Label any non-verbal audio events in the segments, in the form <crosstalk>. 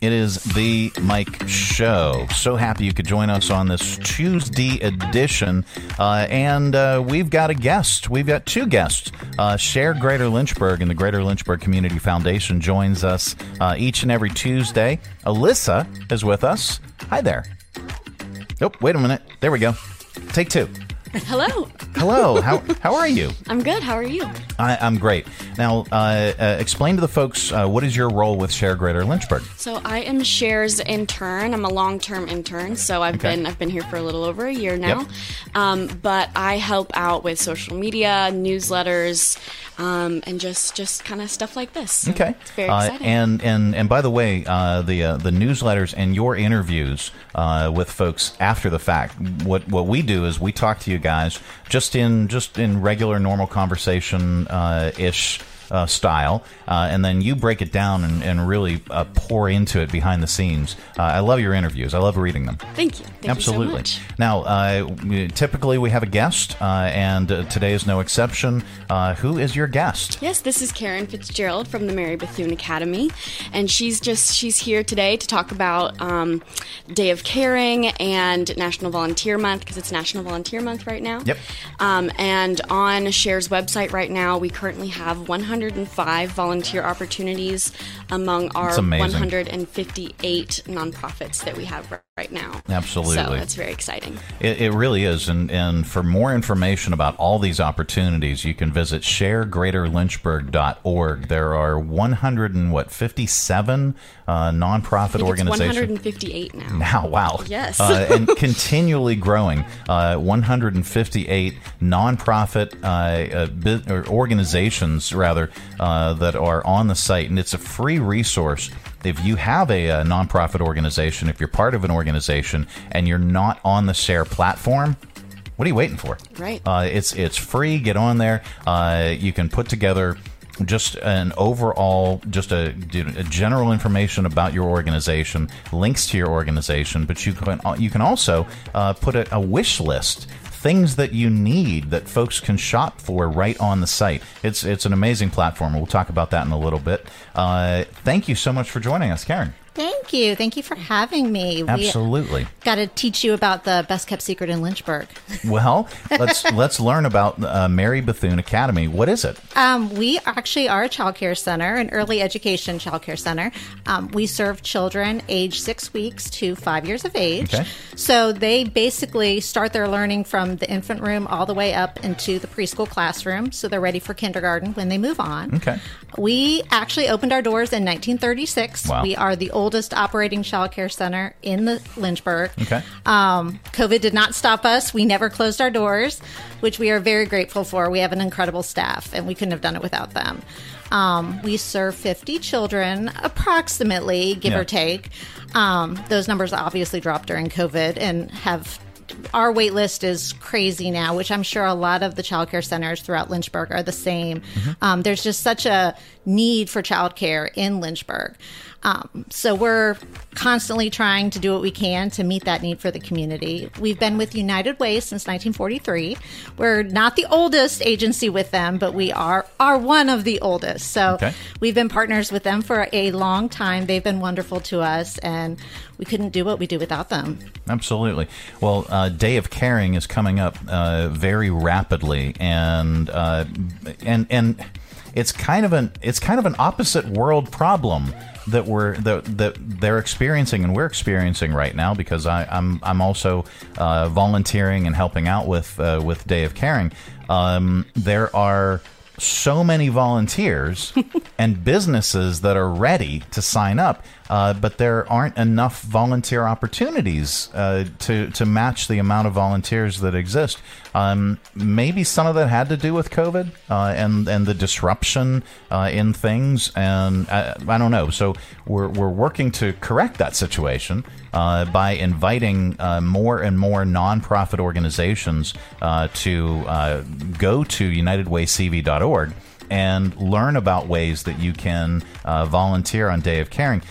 It is the Mike Show. So happy you could join us on this Tuesday edition. Uh, and uh, we've got a guest. We've got two guests. Uh, Share Greater Lynchburg and the Greater Lynchburg Community Foundation joins us uh, each and every Tuesday. Alyssa is with us. Hi there. Oh, wait a minute. There we go. Take two. Hello. Hello. How, how are you? <laughs> I'm good. How are you? I, I'm great. Now, uh, uh, explain to the folks uh, what is your role with Share Greater Lynchburg? So I am Share's intern. I'm a long-term intern, so I've Okay. been I've been here for a little over a year now. Yep. Um, but I help out with social media, newsletters, um, and just just kind of stuff like this. So Okay. It's very Uh, exciting. and and and by the way, uh, the uh, the newsletters and your interviews uh, with folks after the fact. What what we do is we talk to you guys just in just in regular normal conversation uh, ish. Uh, style, uh, and then you break it down and, and really uh, pour into it behind the scenes. Uh, I love your interviews. I love reading them. Thank you. Thank Absolutely. You so much. Now, uh, we, typically we have a guest, uh, and uh, today is no exception. Uh, who is your guest? Yes, this is Karen Fitzgerald from the Mary Bethune Academy, and she's just she's here today to talk about um, Day of Caring and National Volunteer Month because it's National Volunteer Month right now. Yep. Um, and on Share's website right now, we currently have 105 volunteer opportunities among our 158 nonprofits that we have right- now. Absolutely. So that's very exciting. It, it really is, and and for more information about all these opportunities, you can visit sharegreaterlynchburg.org. There are 100 and what 57 uh, nonprofit it's organizations. 158 now. Now, wow. <laughs> Yes. Uh, and continually growing. Uh, 158 nonprofit uh, uh, or organizations, rather, uh, that are on the site. And it's a free resource. If you have a, uh nonprofit organization, if you're part of an organization and you're not on the Share platform, what are you waiting for? Right. Uh, it's it's free. Get on there. Uh, you can put together just an overall, just a, a general information about your organization, links to your organization, but you can you can also uh, put a, a wish list. Things that you need that folks can shop for right on the site. It's it's an amazing platform. We'll talk about that in a little bit. Uh, thank you so much for joining us, Karen. Thank you. Thank you for having me. Absolutely. Got to teach you about the best kept secret in Lynchburg. <laughs> Well, let's let's learn about uh, Mary Bethune Academy. What is it? Um, we actually are a child care center, an early education child care center. Um, we serve children age six weeks to five years of age. Okay. So they basically start their learning from the infant room all the way up into the preschool classroom. So they're ready for kindergarten when they move on. Okay. We actually opened our doors in 1936. Wow. We are the oldest operating child care center in the Lynchburg. Okay. Um, COVID did not stop us. We never closed our doors, which we are very grateful for. We have an incredible staff, and we couldn't have done it without them. Um, we serve 50 children, approximately, give Yeah. or take. Um, those numbers obviously dropped during COVID and have. Our wait list is crazy now, which I'm sure a lot of the childcare centers throughout Lynchburg are the same. Um, there's just such a need for childcare in Lynchburg. Um, so we're constantly trying to do what we can to meet that need for the community. We've been with United Way since 1943. We're not the oldest agency with them, but we are are one of the oldest. So Okay. we've been partners with them for a long time. They've been wonderful to us, and we couldn't do what we do without them. Absolutely. Well, uh, Day of Caring is coming up uh, very rapidly, and uh, and and it's kind of an it's kind of an opposite world problem that we're that that they're experiencing and we're experiencing right now because I, I'm I'm also uh, volunteering and helping out with uh, with Day of Caring. Um, there are so many volunteers <laughs> and businesses that are ready to sign up, uh, but there aren't enough volunteer opportunities uh, to to match the amount of volunteers that exist. Um, maybe some of that had to do with COVID uh, and and the disruption uh, in things, and I, I don't know. So we're we're working to correct that situation uh, by inviting uh, more and more nonprofit organizations uh, to uh, go to UnitedWayCV.org and learn about ways that you can uh, volunteer on Day of Caring.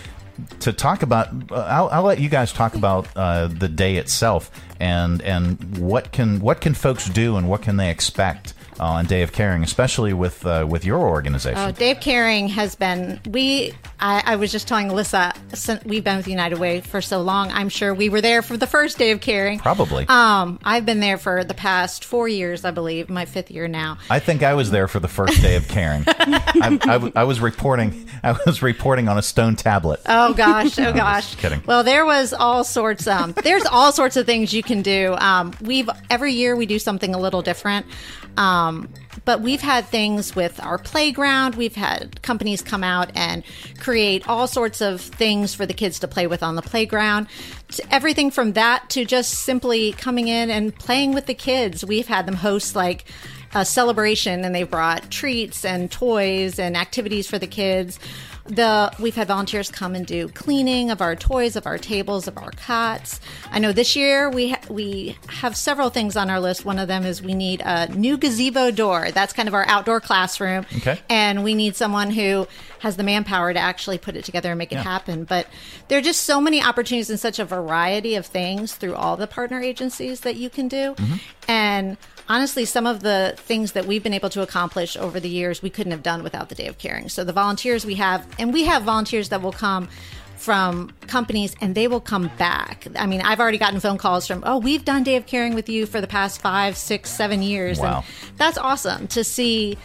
To talk about, uh, I'll, I'll let you guys talk about uh, the day itself and and what can what can folks do and what can they expect on Day of Caring, especially with uh, with your organization. Oh, Day of Caring has been. We I, I was just telling Alyssa, since we've been with United Way for so long. I'm sure we were there for the first day of caring. Probably. Um, I've been there for the past four years, I believe, my fifth year now. I think I was there for the first day of caring. <laughs> I was reporting. I was reporting on a stone tablet. Oh gosh, oh <laughs> gosh. kidding. Well, there was all sorts. Um, there's all sorts of things you can do. Um, we've every year we do something a little different. Um, Um, but we've had things with our playground. We've had companies come out and create all sorts of things for the kids to play with on the playground. Everything from that to just simply coming in and playing with the kids. We've had them host like a celebration and they brought treats and toys and activities for the kids the we've had volunteers come and do cleaning of our toys, of our tables, of our cots. I know this year we ha- we have several things on our list. One of them is we need a new gazebo door. That's kind of our outdoor classroom, Okay. and we need someone who has the manpower to actually put it together and make it Yeah. happen. But there are just so many opportunities and such a variety of things through all the partner agencies that you can do, Mm-hmm. and honestly, some of the things that we've been able to accomplish over the years, we couldn't have done without the Day of Caring. So the volunteers we have, and we have volunteers that will come from companies and they will come back. I mean, I've already gotten phone calls from, oh, we've done Day of Caring with you for the past five, six, seven years. Wow. And that's awesome to see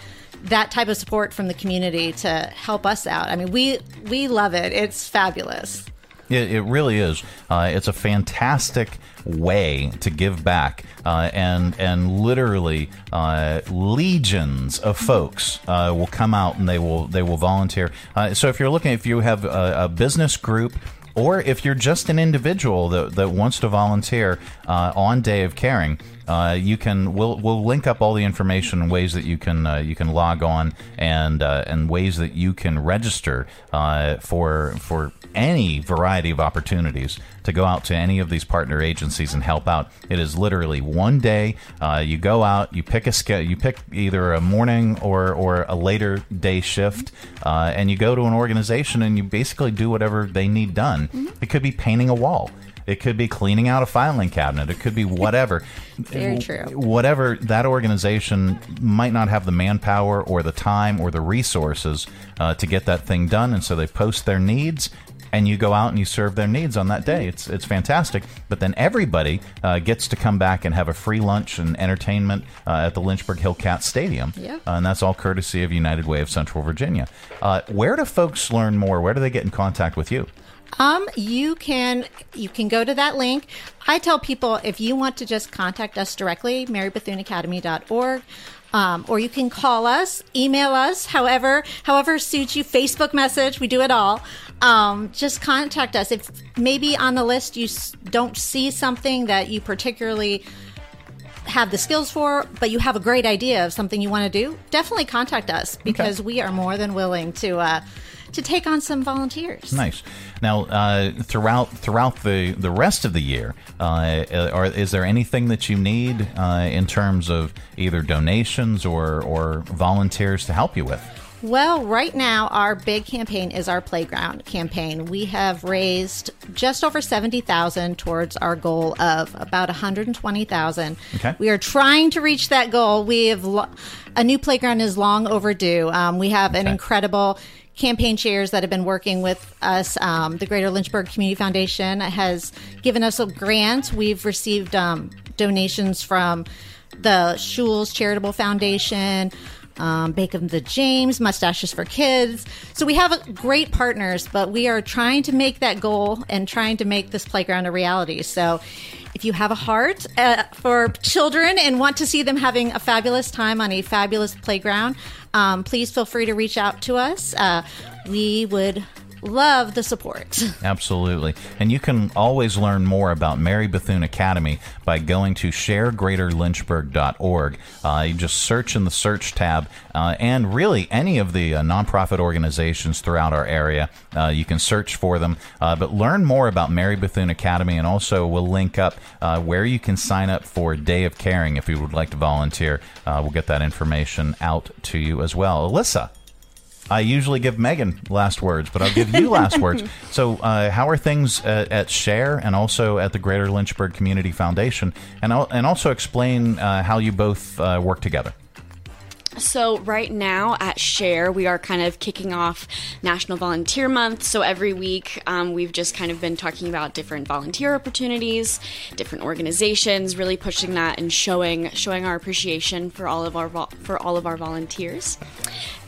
that type of support from the community to help us out. I mean, we we love it. It's fabulous. It, it really is. Uh, it's a fantastic way to give back, uh, and and literally uh, legions of folks uh, will come out and they will they will volunteer. Uh, so if you're looking, if you have a, a business group. Or if you're just an individual that, that wants to volunteer uh, on Day of Caring, uh, you can we'll we'll link up all the information and ways that you can uh, you can log on and uh, and ways that you can register uh, for for any variety of opportunities to go out to any of these partner agencies and help out. It is literally one day. Uh, you go out, you pick a ske- you pick either a morning or or a later day shift, uh, and you go to an organization and you basically do whatever they need done. It could be painting a wall. It could be cleaning out a filing cabinet. It could be whatever. <laughs> Very true. Whatever that organization might not have the manpower or the time or the resources uh, to get that thing done, and so they post their needs. And you go out and you serve their needs on that day. It's it's fantastic. But then everybody uh, gets to come back and have a free lunch and entertainment uh, at the Lynchburg Hillcat Stadium. Yeah. Uh, and that's all courtesy of United Way of Central Virginia. Uh, where do folks learn more? Where do they get in contact with you? Um, you can you can go to that link. I tell people if you want to just contact us directly, marybethuneacademy.org. Um, or you can call us, email us, however, however suits you. Facebook message, we do it all. Um, just contact us. If maybe on the list you don't see something that you particularly have the skills for, but you have a great idea of something you want to do, definitely contact us because we are more than willing to uh, to take on some volunteers. Nice. Now, uh, throughout throughout the, the rest of the year, uh, are, is there anything that you need uh, in terms of either donations or or volunteers to help you with? Well, right now, our big campaign is our playground campaign. We have raised just over 70,000 towards our goal of about 120,000. Okay. We are trying to reach that goal. We have lo- a new playground is long overdue. Um, we have an incredible campaign chairs that have been working with us. Um, the Greater Lynchburg Community Foundation has given us a grant. We've received um, donations from the Schulz Charitable Foundation, um, Bacon the James, Mustaches for Kids. So we have great partners, but we are trying to make that goal and trying to make this playground a reality. So if you have a heart uh, for children and want to see them having a fabulous time on a fabulous playground, um, please feel free to reach out to us. Uh, we would love the support. <laughs> Absolutely. And you can always learn more about Mary Bethune Academy by going to sharegreaterlynchburg.org. Uh, you just search in the search tab, uh, and really any of the uh, nonprofit organizations throughout our area, uh, you can search for them. Uh, but learn more about Mary Bethune Academy, and also we'll link up uh, where you can sign up for Day of Caring if you would like to volunteer. We'll get that information out to you as well. Alyssa. I usually give Megan last words, but I'll give you last words. <laughs> So, uh, how are things at, at Share and also at the Greater Lynchburg Community Foundation, and and also explain uh, how you both uh, work together? So, right now at Share, we are kind of kicking off National Volunteer Month. So, every week um, we've just kind of been talking about different volunteer opportunities, different organizations, really pushing that and showing showing our appreciation for all of our for all of our volunteers.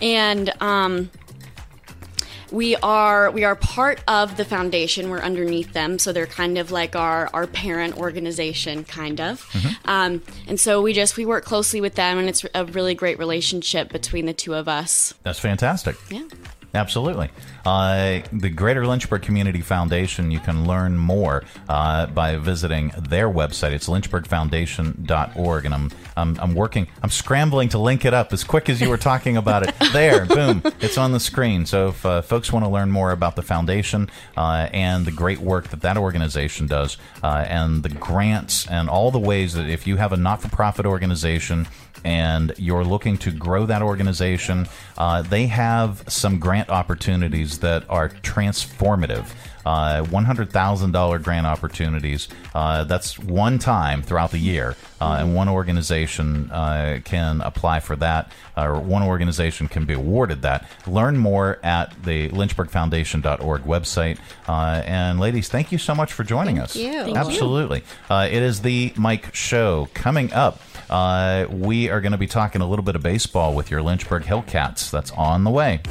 And um, we are we are part of the foundation. We're underneath them, so they're kind of like our our parent organization, kind of. Um, and so we just we work closely with them, and it's a really great relationship between the two of us. That's fantastic. Yeah. Absolutely. Uh, the Greater Lynchburg Community Foundation, you can learn more uh, by visiting their website. It's lynchburgfoundation.org. And I'm, I'm, I'm working, I'm scrambling to link it up as quick as you were talking about it. <laughs> There, boom, it's on the screen. So if uh, folks want to learn more about the foundation uh, and the great work that that organization does, uh, and the grants and all the ways that if you have a not for profit organization, and you're looking to grow that organization, uh, they have some grant opportunities that are transformative. Uh, $100,000 grant opportunities. Uh, that's one time throughout the year, uh, and one organization uh, can apply for that, or one organization can be awarded that. Learn more at the lynchburgfoundation.org website. Uh, and ladies, thank you so much for joining us. you. Thank you. Absolutely. Uh, it is the Mike Show. Coming up, uh, we are going to be talking a little bit of baseball with your Lynchburg Hillcats. That's on the way.